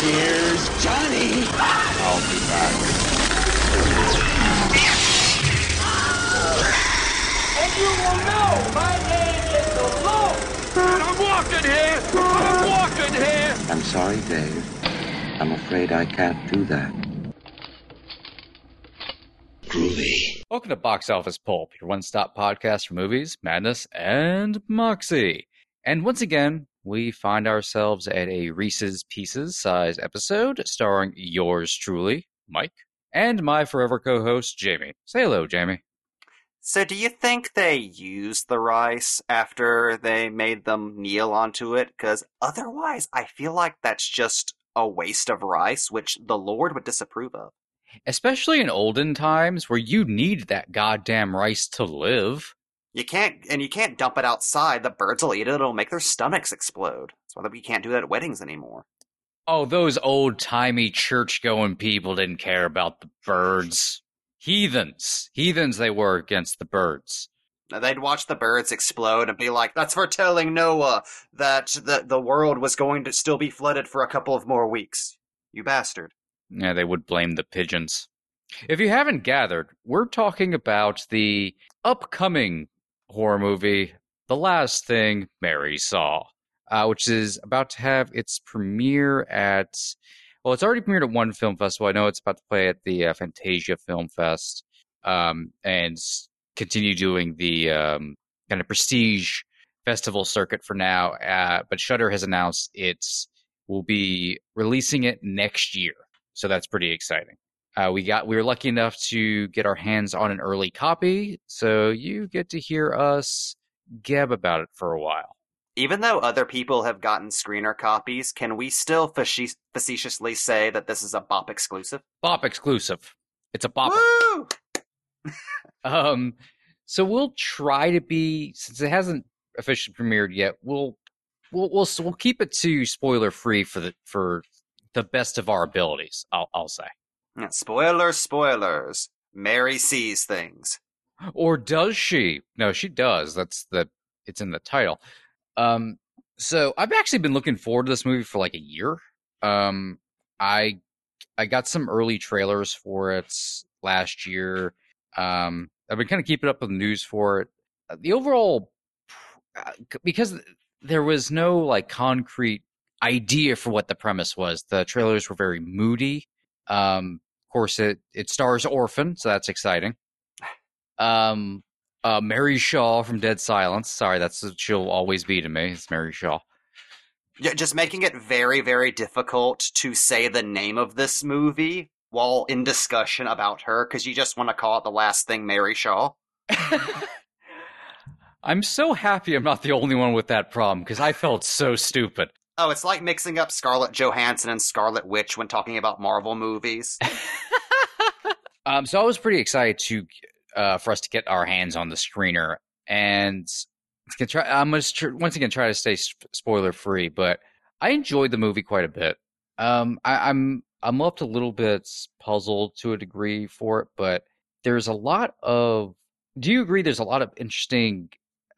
Here's Johnny. I'll be back. And you will know my name is the Lord. And I'm walking here. I'm walking here. I'm sorry, Dave. I'm afraid I can't do that. Groovy. Welcome to Box Office Pulp, your one stop podcast for movies, madness, and moxie. And once again, we find ourselves at a Reese's Pieces size episode starring yours truly, Mike, and my forever co host, Jamie. Say hello, Jamie. So, do you think they used the rice after they made them kneel onto it? Because otherwise, I feel like that's just a waste of rice, which the Lord would disapprove of. Especially in olden times where you need that goddamn rice to live. You can't, and you can't dump it outside. The birds will eat it. It'll make their stomachs explode. That's why we can't do that at weddings anymore. Oh, those old timey church going people didn't care about the birds. Heathens. Heathens they were against the birds. They'd watch the birds explode and be like, "That's for telling Noah that the the world was going to still be flooded for a couple of more weeks." You bastard. Yeah, they would blame the pigeons. If you haven't gathered, we're talking about the upcoming horror movie, The Last Thing Mary Saw, uh, which is about to have its premiere at, well, it's already premiered at one film festival. I know it's about to play at the uh, Fantasia Film Fest um, and continue doing the um, kind of prestige festival circuit for now. Uh, but Shudder has announced it's will be releasing it next year. So that's pretty exciting. Uh, we got we were lucky enough to get our hands on an early copy, so you get to hear us gab about it for a while. Even though other people have gotten screener copies, can we still facetiously say that this is a Bop exclusive? Bop exclusive. It's a bop. Um, so we'll try to be since it hasn't officially premiered yet. We'll we'll we'll, we'll keep it to spoiler free for the for the best of our abilities. I'll I'll say. Spoilers, spoilers. Mary sees things. Or does she? No, she does. That's the it's in the title. Um so I've actually been looking forward to this movie for like a year. Um I I got some early trailers for it last year. Um I've been kind of keeping up with the news for it. Uh, The overall uh, because there was no like concrete idea for what the premise was. The trailers were very moody. Um of course it it stars Orphan, so that's exciting. Um, uh, Mary Shaw from Dead Silence. Sorry, that's what she'll always be to me. It's Mary Shaw. Yeah, just making it very, very difficult to say the name of this movie while in discussion about her, because you just want to call it the last thing Mary Shaw. I'm so happy I'm not the only one with that problem because I felt so stupid. Oh, it's like mixing up Scarlett Johansson and Scarlet Witch when talking about Marvel movies. Um, so I was pretty excited to uh, for us to get our hands on the screener, and try, I'm going to once again try to stay spoiler free, but I enjoyed the movie quite a bit. Um, I, I'm I'm left a little bit puzzled to a degree for it, but there's a lot of. Do you agree? There's a lot of interesting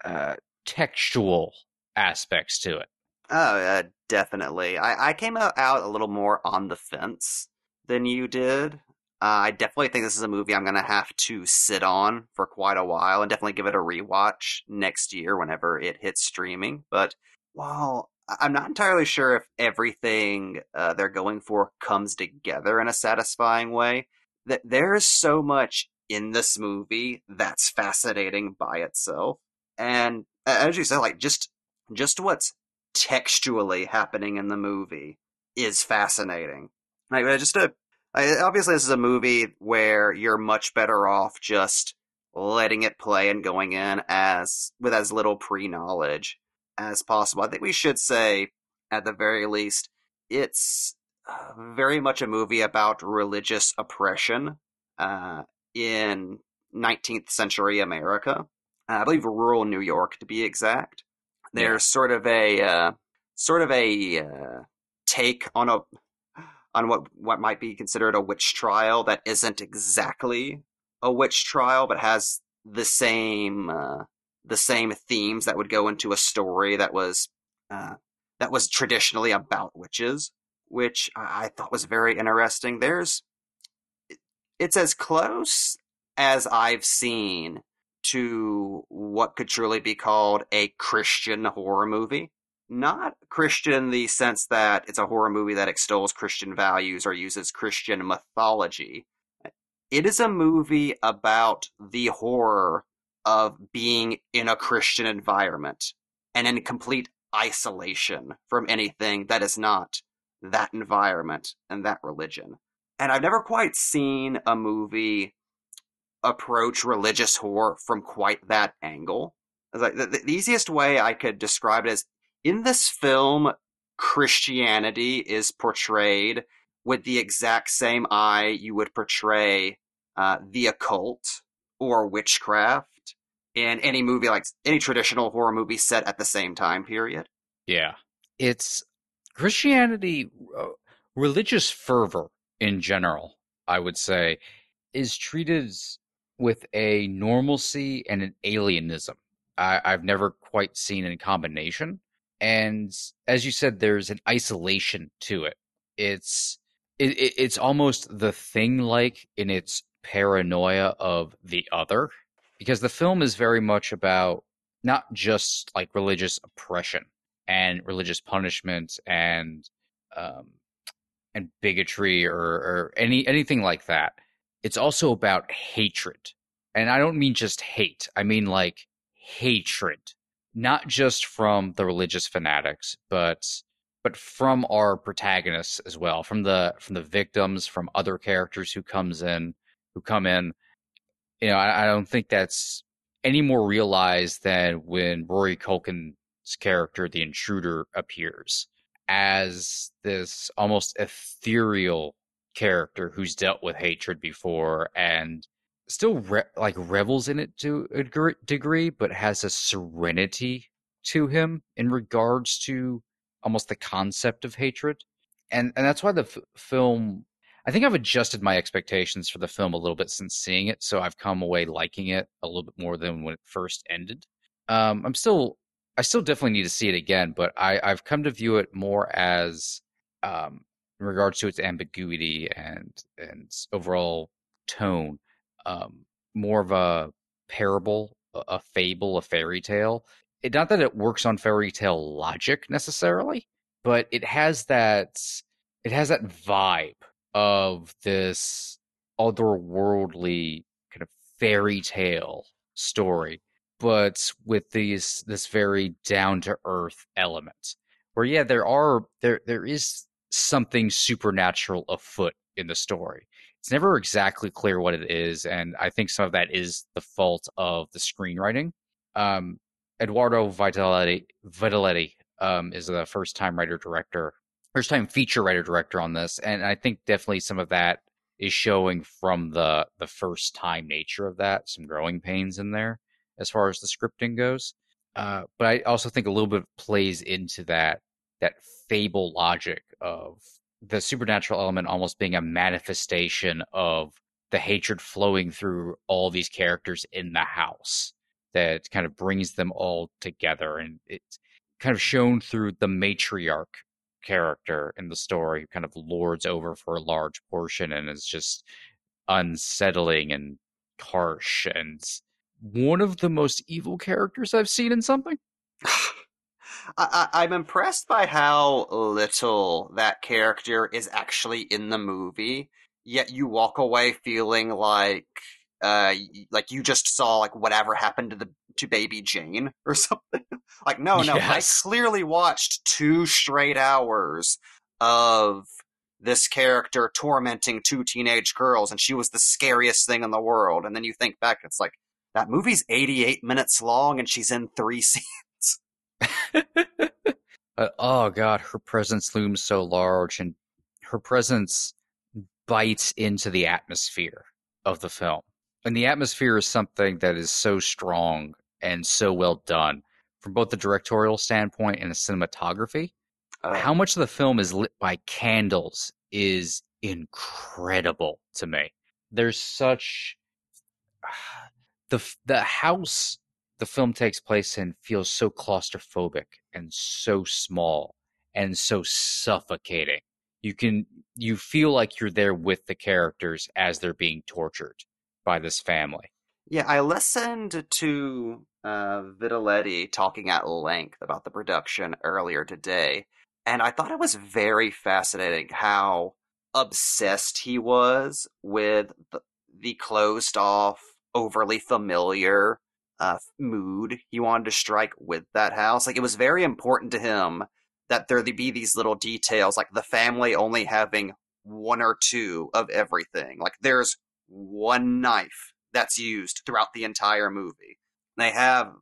uh, textual aspects to it. Oh, uh, definitely. I, I came out, a little more on the fence than you did. Uh, I definitely think this is a movie I'm going to have to sit on for quite a while and definitely give it a rewatch next year whenever it hits streaming. But while I'm not entirely sure if everything uh, they're going for comes together in a satisfying way, that there's so much in this movie that's fascinating by itself. And as you said, like just just what's textually happening in the movie is fascinating. Like uh, just a obviously this is a movie where you're much better off just letting it play and going in as with as little pre-knowledge as possible. I think we should say at the very least it's uh, very much a movie about religious oppression uh, in 19th century America. I believe rural New York to be exact. There's sort of a uh, sort of a uh, take on a on what what might be considered a witch trial that isn't exactly a witch trial, but has the same uh, the same themes that would go into a story that was uh, that was traditionally about witches. which I I thought was very interesting. There's, it's as close as I've seen to what could truly be called a Christian horror movie. Not Christian in the sense that it's a horror movie that extols Christian values or uses Christian mythology. It is a movie about the horror of being in a Christian environment and in complete isolation from anything that is not that environment and that religion. And I've never quite seen a movie approach religious horror from quite that angle. Like the, the easiest way I could describe it is in this film, Christianity is portrayed with the exact same eye you would portray uh, the occult or witchcraft in any movie like any traditional horror movie set at the same time period. Yeah. It's Christianity, uh, religious fervor in general, I would say, is treated with a normalcy and an alienism. I, I've never quite seen in combination. And as you said, there's an isolation to it. It's it, it, it's almost the thing like in its paranoia of the other, because the film is very much about not just like religious oppression and religious punishment and um, and bigotry or, or any anything like that. It's also about hatred, and I don't mean just hate. I mean like hatred, not just from the religious fanatics, but but from our protagonists as well, from the from the victims, from other characters who comes in who come in. You know, I, I don't think that's any more realized than when Rory Culkin's character, the intruder, appears as this almost ethereal character who's dealt with hatred before and still re- like revels in it to a gr- degree, but has a serenity to him in regards to almost the concept of hatred. And and that's why the f- film I think I've adjusted my expectations for the film a little bit since seeing it, so I've come away liking it a little bit more than when it first ended. Um, I'm still, I still definitely need to see it again, but I, I've come to view it more as, um, in regards to its ambiguity and and overall tone, um, more of a parable, a, a fable, a fairy tale. It, not that it works on fairy tale logic necessarily, but it has that, it has that vibe of this otherworldly kind of fairy tale story, but with these this very down to earth element. Where yeah, there are there there is something supernatural afoot in the story. It's never exactly clear what it is, and I think some of that is the fault of the screenwriting. Um, Edoardo Vitaletti, Vitaletti um, is the first time writer director first time feature writer director on this, and I think definitely some of that is showing from the the first time nature of that. Some growing pains in there as far as the scripting goes, uh, but I also think a little bit plays into that that fable logic of the supernatural element almost being a manifestation of the hatred flowing through all these characters in the house that kind of brings them all together and it's kind of shown through the matriarch character in the story who kind of lords over for a large portion and is just unsettling and harsh and one of the most evil characters I've seen in something. I, I, I'm impressed by how little that character is actually in the movie. Yet you walk away feeling like, uh, like you just saw like whatever happened to the to baby Jane or something. like no, no, Yes. I clearly watched two straight hours of this character tormenting two teenage girls, and she was the scariest thing in the world. And then you think back, it's like that movie's 88 minutes long, and she's in three scenes. Oh god, her presence looms so large, and her presence bites into the atmosphere of the film. And the atmosphere is something that is so strong and so well done from both the directorial standpoint and the cinematography. Uh, How much of the film is lit by candles is incredible to me. There's such the the house the film takes place in feels so claustrophobic and so small and so suffocating you can you feel like you're there with the characters as they're being tortured by this family. Yeah, I listened to uh, Vitaletti talking at length about the production earlier today, and I thought it was very fascinating how obsessed he was with the, the closed off, overly familiar uh, mood he wanted to strike with that house. Like, it was very important to him that there be these little details, like the family only having one or two of everything. Like, there's one knife that's used throughout the entire movie. They have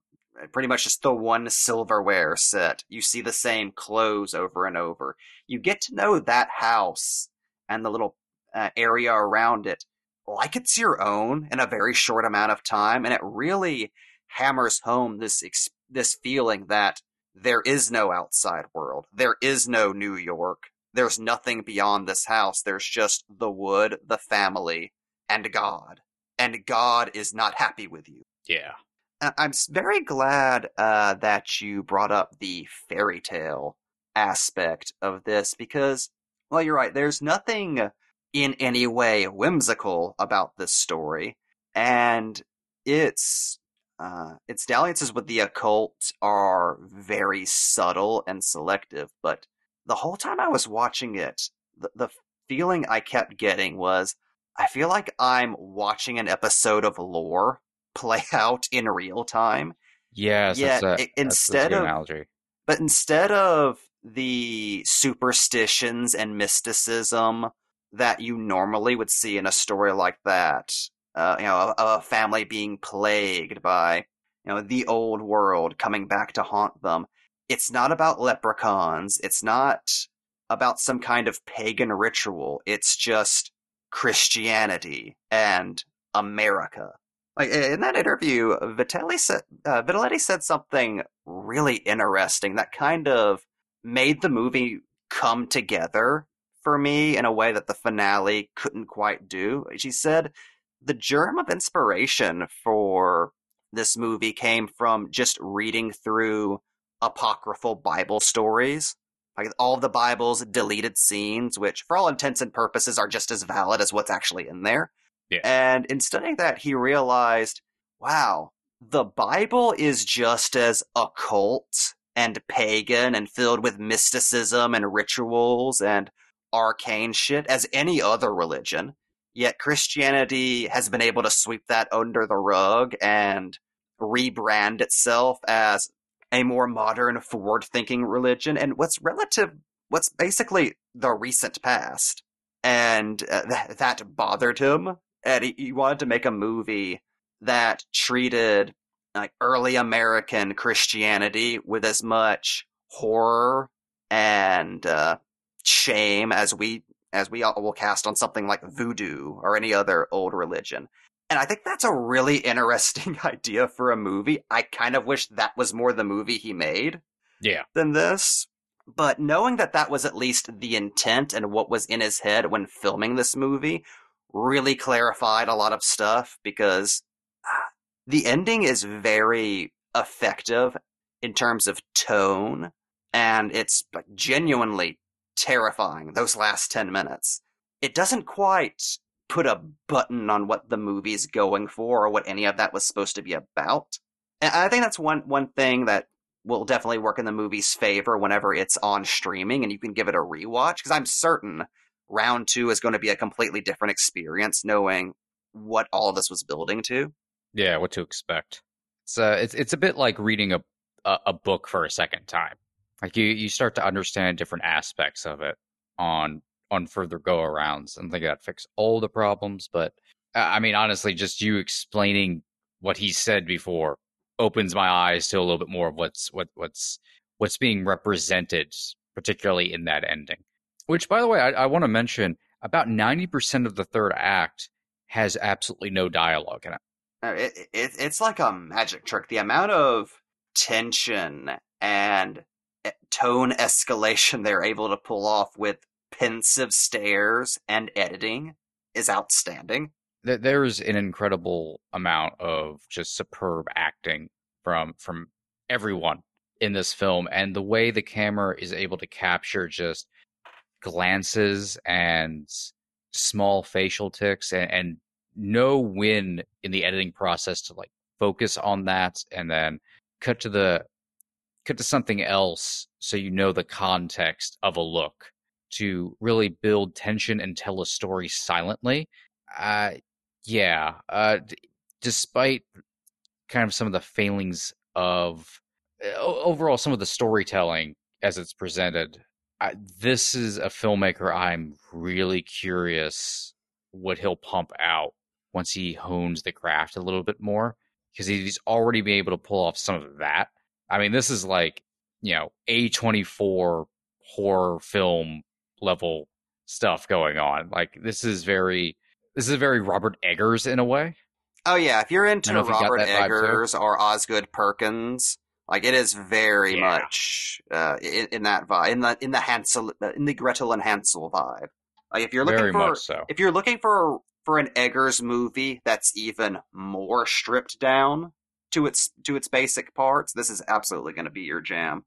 pretty much just the one silverware set. You see the same clothes over and over. You get to know that house and the little uh, area around it like it's your own in a very short amount of time, and it really hammers home this ex- this feeling that there is no outside world. There is no New York. There's nothing beyond this house. There's just the wood, the family, and God. And God is not happy with you. Yeah. I'm very glad uh, that you brought up the fairy tale aspect of this because, well, you're right. There's nothing in any way whimsical about this story, and its uh, its dalliances with the occult are very subtle and selective. But the whole time I was watching it, the, the feeling I kept getting was I feel like I'm watching an episode of Lore play out in real time. Yes, yeah, that's a, it, instead that's of analogy. but instead of the superstitions and mysticism that you normally would see in a story like that, uh, you know, a, a family being plagued by, you know, the old world coming back to haunt them. It's not about leprechauns. It's not about some kind of pagan ritual. It's just Christianity and America. Like in that interview, Vitelli said, uh, said something really interesting that kind of made the movie come together for me in a way that the finale couldn't quite do. She said the germ of inspiration for this movie came from just reading through apocryphal Bible stories. Like all the Bible's deleted scenes, which for all intents and purposes are just as valid as what's actually in there. Yeah. And in studying that, he realized, wow, the Bible is just as occult and pagan and filled with mysticism and rituals and arcane shit as any other religion. Yet Christianity has been able to sweep that under the rug and rebrand itself as a more modern, forward thinking religion and what's relative, what's basically the recent past. And uh, th- that bothered him. And he, he wanted to make a movie that treated like early American Christianity with as much horror and uh, shame as we as we all will cast on something like voodoo or any other old religion. And I think that's a really interesting idea for a movie. I kind of wish that was more the movie he made Yeah. than this. But knowing that that was at least the intent and what was in his head when filming this movie really clarified a lot of stuff because ah, the ending is very effective in terms of tone and it's genuinely terrifying those last 10 minutes. It doesn't quite put a button on what the movie's going for or what any of that was supposed to be about. And I think that's one one thing that will definitely work in the movie's favor whenever it's on streaming and you can give it a rewatch because I'm certain round 2 is going to be a completely different experience knowing what all of this was building to. Yeah, what to expect. It's uh, it's it's a bit like reading a a book for a second time. Like you you start to understand different aspects of it on on further go arounds, and think that fix all the problems. But I mean, honestly, just you explaining what he said before opens my eyes to a little bit more of what's what what's what's being represented, particularly in that ending. Which, by the way, I, I want to mention about ninety percent of the third act has absolutely no dialogue in it. Uh, It, it, it's like a magic trick. The amount of tension and tone escalation they're able to pull off with pensive stares and editing is outstanding. There's an incredible amount of just superb acting from from everyone in this film, and the way the camera is able to capture just glances and small facial ticks and, and know when in the editing process to like focus on that and then cut to the cut to something else so you know the context of a look to really build tension and tell a story silently uh yeah uh d- despite kind of some of the failings of uh, overall some of the storytelling as it's presented I, this is a filmmaker i'm really curious what he'll pump out once he hones the craft a little bit more because he's already been able to pull off some of that i mean this is like you know a24 horror film level stuff going on like this is very this is very robert eggers in a way Oh yeah, if you're into you Robert too. Eggers or Osgood Perkins, like it is very Yeah. much uh, in, in that vibe, in the in the Hansel, in the Gretel and Hansel vibe. Like if you're looking very for so if you're looking for for an Eggers movie that's even more stripped down to its to its basic parts, this is absolutely going to be your jam.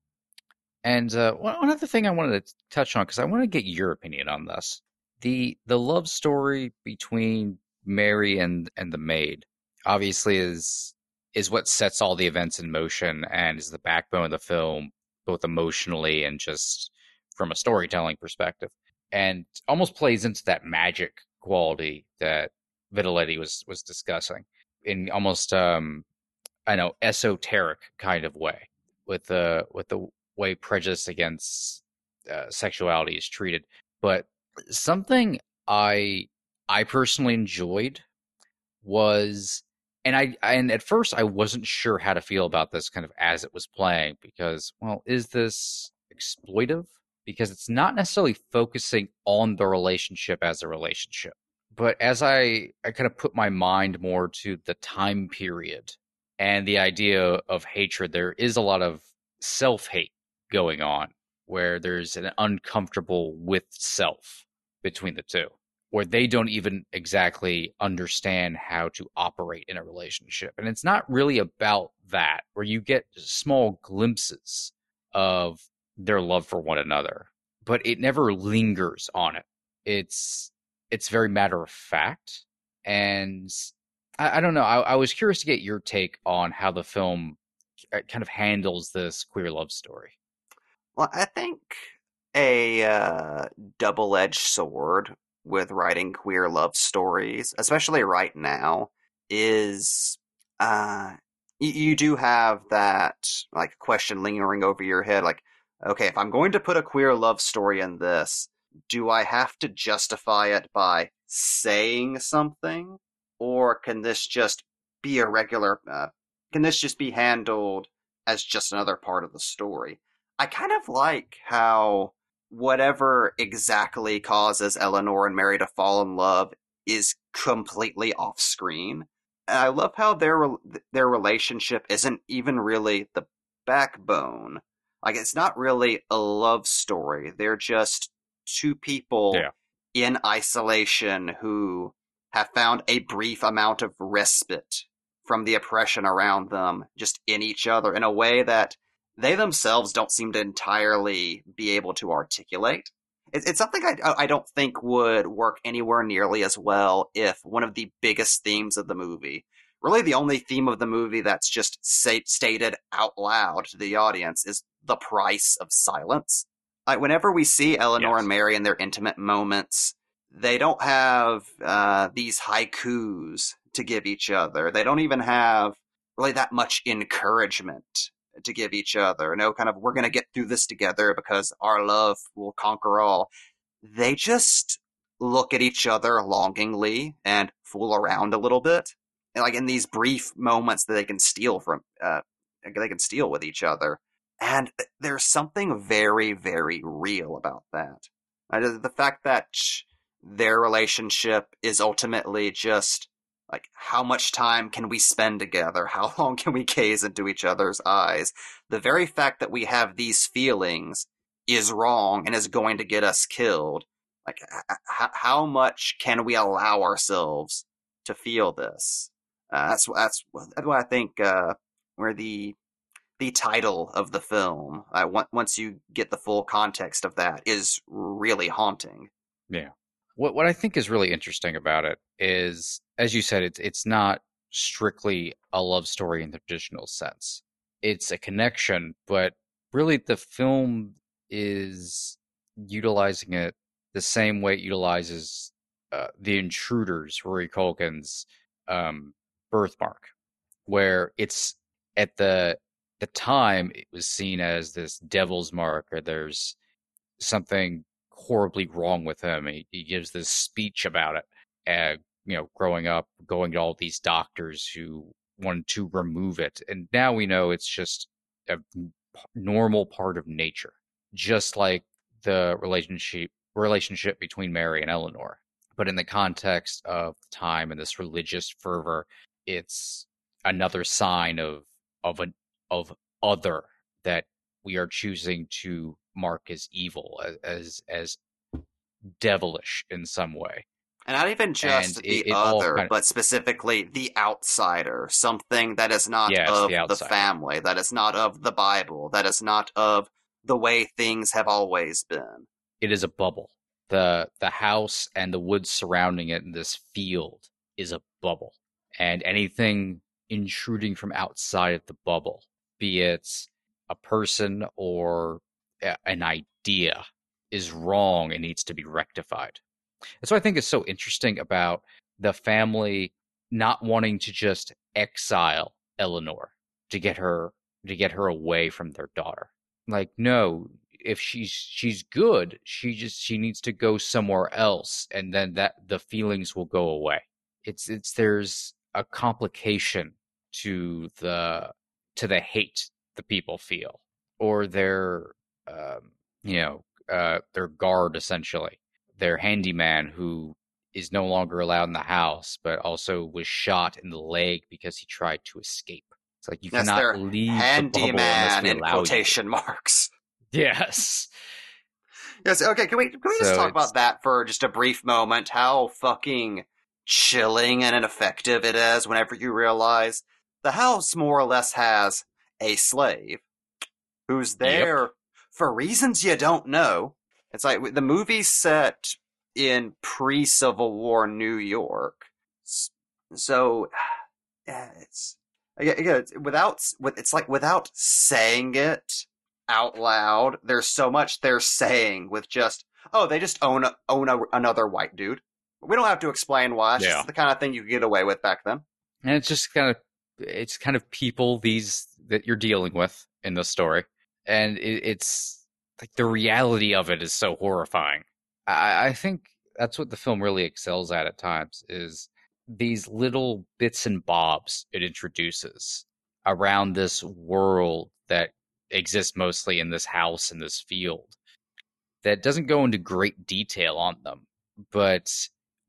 And uh, one other thing I wanted to touch on because I want to get your opinion on this the the love story between Mary and and the maid obviously is is what sets all the events in motion and is the backbone of the film both emotionally and just from a storytelling perspective and almost plays into that magic quality that Vitaletti was was discussing in almost um I know esoteric kind of way with the with the way prejudice against uh, sexuality is treated. But something I I personally enjoyed was, and I and at first I wasn't sure how to feel about this kind of as it was playing because well, is this exploitive? Because it's not necessarily focusing on the relationship as a relationship. But as I, I kind of put my mind more to the time period and the idea of hatred, there is a lot of self hate going on where there's an uncomfortable with self between the two, where they don't even exactly understand how to operate in a relationship. And it's not really about that, where you get small glimpses of their love for one another, but it never lingers on it. It's it's very matter of fact. And I, I don't know. I, I was curious to get your take on how the film uh, kind of handles this queer love story. Well, I think a uh, double-edged sword with writing queer love stories, especially right now, is uh, you do have that like question lingering over your head, like, okay, if I'm going to put a queer love story in this, do I have to justify it by saying something, or can this just be a regular? Uh, can this just be handled as just another part of the story? I kind of like how whatever exactly causes Eleanor and Mary to fall in love is completely off screen. And I love how their their relationship isn't even really the backbone. Like it's not really a love story. They're just two people Yeah. in isolation who have found a brief amount of respite from the oppression around them just in each other in a way that they themselves don't seem to entirely be able to articulate. It, it's something I, I don't think would work anywhere nearly as well if one of the biggest themes of the movie, really the only theme of the movie that's just say, stated out loud to the audience, is the price of silence. Like whenever we see Eleanor Yes. and Mary in their intimate moments, they don't have uh, these haikus to give each other. They don't even have really that much encouragement to give each other. No kind of we're going to get through this together because our love will conquer all. They just look at each other longingly and fool around a little bit, and like in these brief moments that they can steal from, uh, they can steal with each other. And there's something very, very real about that. Uh, the fact that their relationship is ultimately just like how much time can we spend together? How long can we gaze into each other's eyes? The very fact that we have these feelings is wrong and is going to get us killed. Like h- how much can we allow ourselves to feel this? Uh, that's that's that's why i think uh, where the the title of the film, uh, once you get the full context of that, is really haunting. What what I think is really interesting about it is, as you said, it's it's not strictly a love story in the traditional sense. It's a connection, but really the film is utilizing it the same way it utilizes uh, the Intruders, Rory Culkin's um, birthmark, where it's at the the time it was seen as this devil's mark, or there's something horribly wrong with him. He, he gives this speech about it, uh, you know, growing up, going to all these doctors who wanted to remove it, and now we know it's just a normal part of nature, just like the relationship relationship between Mary and Eleanor. But in the context of time and this religious fervor, it's another sign of of an of other that we are choosing to mark as evil, as as, as devilish in some way. And not even just And the it- it other, kind of- but specifically the outsider, something that is not of the the, family, that is not of the Bible, that is not of the way things have always been. It is a bubble. the The house and the woods surrounding it in this field is a bubble, and anything intruding from outside of the bubble, be it a person or an idea, is wrong and needs to be rectified. And so I think it's so interesting about the family not wanting to just exile Eleanor to get her to get her away from their daughter. Like, no, if she's she's good, she just she needs to go somewhere else, and then that the feelings will go away. It's it's there's a complication to the to the hate the people feel, or their um, you know uh, their guard essentially, their handyman who is no longer allowed in the house, but also was shot in the leg because he tried to escape. It's like you That's cannot leave the bubble unless Handyman in allow you. quotation marks. Yes. Yes. Okay. Can we can we just talk about that for just a brief moment? How fucking chilling and ineffective it is whenever you realize the house more or less has a slave who's there for reasons you don't know. It's like the movie's set in pre-Civil War New York, so yeah, it's again, without it's like without saying it out loud. There's so much they're saying with just oh they just own a, own a, another white dude. We don't have to explain why. It's Yeah. the kind of thing you could get away with back then. And it's just kind of it's kind of people these that you're dealing with in the story. And it, it's like the reality of it is so horrifying. I, I think that's what the film really excels at at times is these little bits and bobs it introduces around this world that exists mostly in this house in this field that doesn't go into great detail on them, but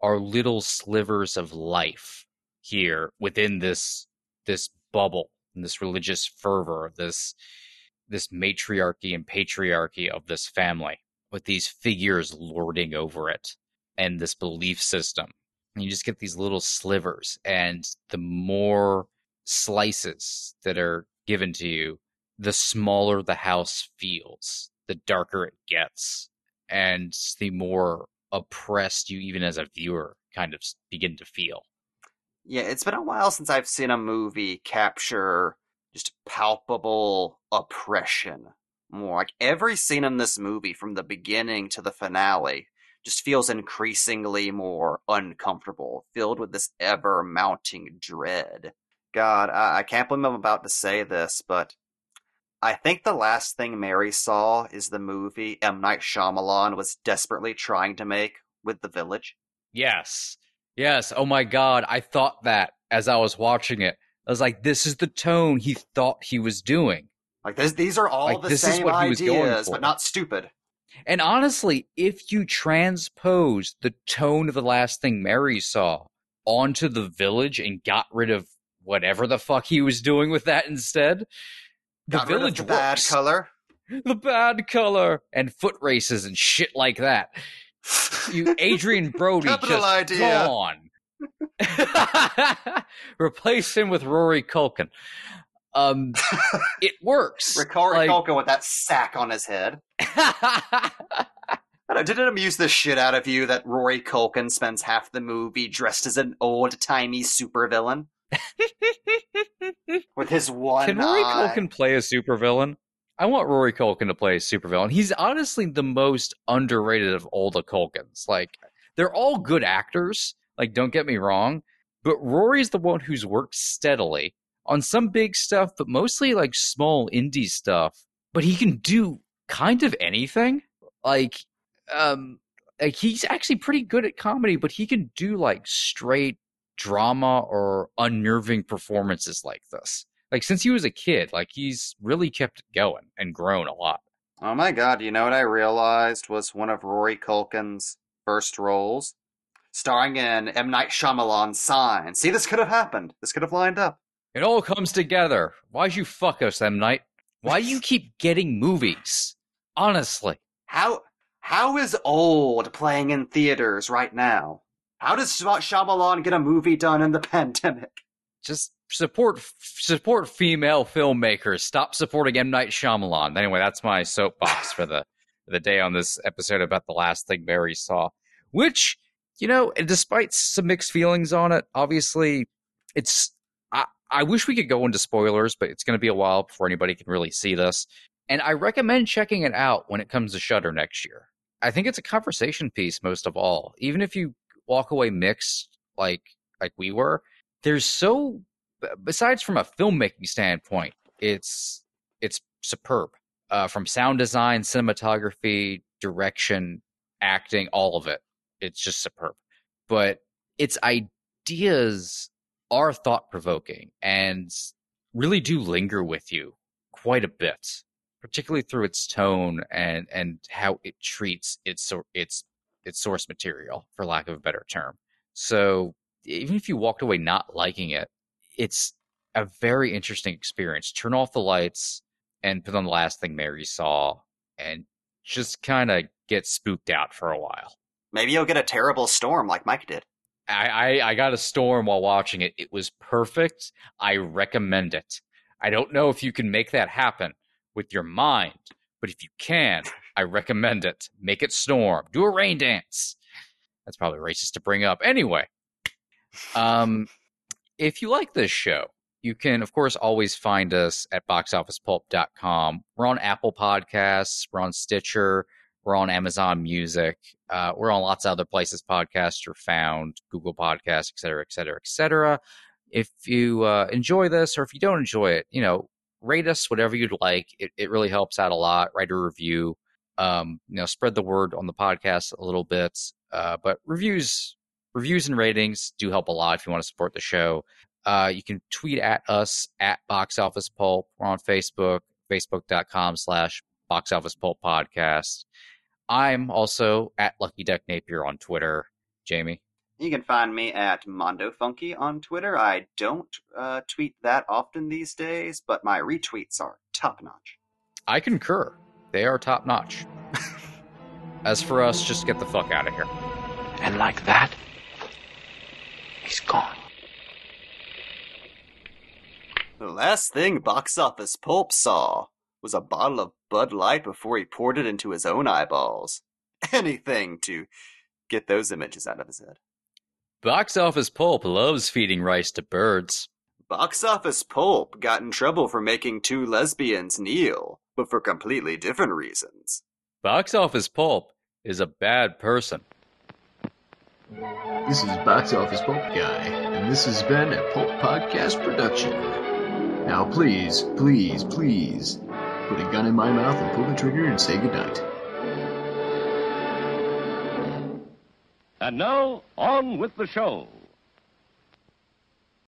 are little slivers of life here within this this bubble and this religious fervor this this matriarchy and patriarchy of this family with these figures lording over it and this belief system. And you just get these little slivers and the more slices that are given to you the smaller the house feels the darker it gets and the more oppressed you even as a viewer kind of begin to feel. Yeah, it's been a while since I've seen a movie capture just palpable oppression. More like every scene in this movie, from the beginning to the finale, just feels increasingly more uncomfortable, filled with this ever mounting dread. God, I, I can't believe I'm about to say this, but I think the last thing Mary saw is the movie M. Night Shyamalan was desperately trying to make with The Village. Yes. Yes. Oh my God. I thought that as I was watching it. I was like, this is the tone he thought he was doing. Like this, these are all Like, the this is same what he was going ideas, but not stupid. And honestly, if you transpose the tone of the last thing Mary saw onto the village and got rid of whatever the fuck he was doing with that instead, the Got village the bad color. the bad color and foot races and shit like that. You Adrien Brody just idea. gone. Replace him with Rory Culkin. Um, it works. Ricard Like- Culkin with that sack on his head. I don't did it amuse the shit out of you that Rory Culkin spends half the movie dressed as an old timey supervillain? With his one Can Rory eye. Culkin play a supervillain? I want Rory Culkin to play a supervillain. He's honestly the most underrated of all the Culkins. Like, they're all good actors. Like, don't get me wrong, but Rory's the one who's worked steadily on some big stuff, but mostly like small indie stuff. But he can do kind of anything. Like, um, like he's actually pretty good at comedy, but he can do like straight drama or unnerving performances like this. Like since he was a kid, like he's really kept going and grown a lot. Oh my god, you know what I realized was one of Rory Culkin's first roles? Starring in M. Night Shyamalan's Sign. See, this could have happened. This could have lined up. It all comes together. Why'd you fuck us, M Night? Why do you keep getting movies? Honestly. How how is old playing in theaters right now? How does Sh- Shyamalan get a movie done in the pandemic? Just support support female filmmakers. Stop supporting M Night Shyamalan. Anyway, that's my soapbox for the the day on this episode about the last thing Barry saw. Which, you know, despite some mixed feelings on it, obviously it's I, I wish we could go into spoilers, but it's gonna be a while before anybody can really see this. And I recommend checking it out when it comes to Shudder next year. I think it's a conversation piece most of all. Even if you walk away mixed like like we were, there's so besides from a filmmaking standpoint, it's it's superb. Uh, from sound design, cinematography, direction, acting, all of it. It's just superb. But its ideas are thought provoking and really do linger with you quite a bit, particularly through its tone and and how it treats its its its source material, for lack of a better term. So even if you walked away not liking it, it's a very interesting experience. Turn off the lights and put on the last thing Mary saw, and just kind of get spooked out for a while. Maybe you'll get a terrible storm like Mike did. I, I, I got a storm while watching it. It was perfect. I recommend it. I don't know if you can make that happen with your mind, but if you can, I recommend it. Make it storm. Do a rain dance. That's probably racist to bring up. Anyway, um, if you like this show, you can, of course, always find us at boxofficepulp.com. We're on Apple Podcasts, we're on Stitcher, we're on Amazon Music, uh, we're on lots of other places podcasts are found, Google Podcasts, et cetera, et cetera, et cetera. If you uh, enjoy this or if you don't enjoy it, you know, rate us whatever you'd like. It, it really helps out a lot. Write a review. Um, you know, spread the word on the podcast a little bit. Uh, but reviews, reviews and ratings do help a lot if you want to support the show. Uh, you can tweet at us at Box Office Pulp. We're on Facebook, facebook.com slash Box Office Pulp Podcast. I'm also at Lucky Duck Napier on Twitter. Jamie. You can find me at Mondo Funky on Twitter. I don't uh, tweet that often these days, but my retweets are top notch. I concur. They are top notch. As for us, just get the fuck out of here. And like that, he's gone. The last thing Box Office Pulp saw was a bottle of Bud Light before he poured it into his own eyeballs. Anything to get those images out of his head. Box Office Pulp loves feeding rice to birds. Box Office Pulp got in trouble for making two lesbians kneel, but for completely different reasons. Box Office Pulp is a bad person. This is Box Office Pulp Guy, and this has been a Pulp Podcast production. Now, please, please, please, put a gun in my mouth and pull the trigger and say goodnight. And now, on with the show.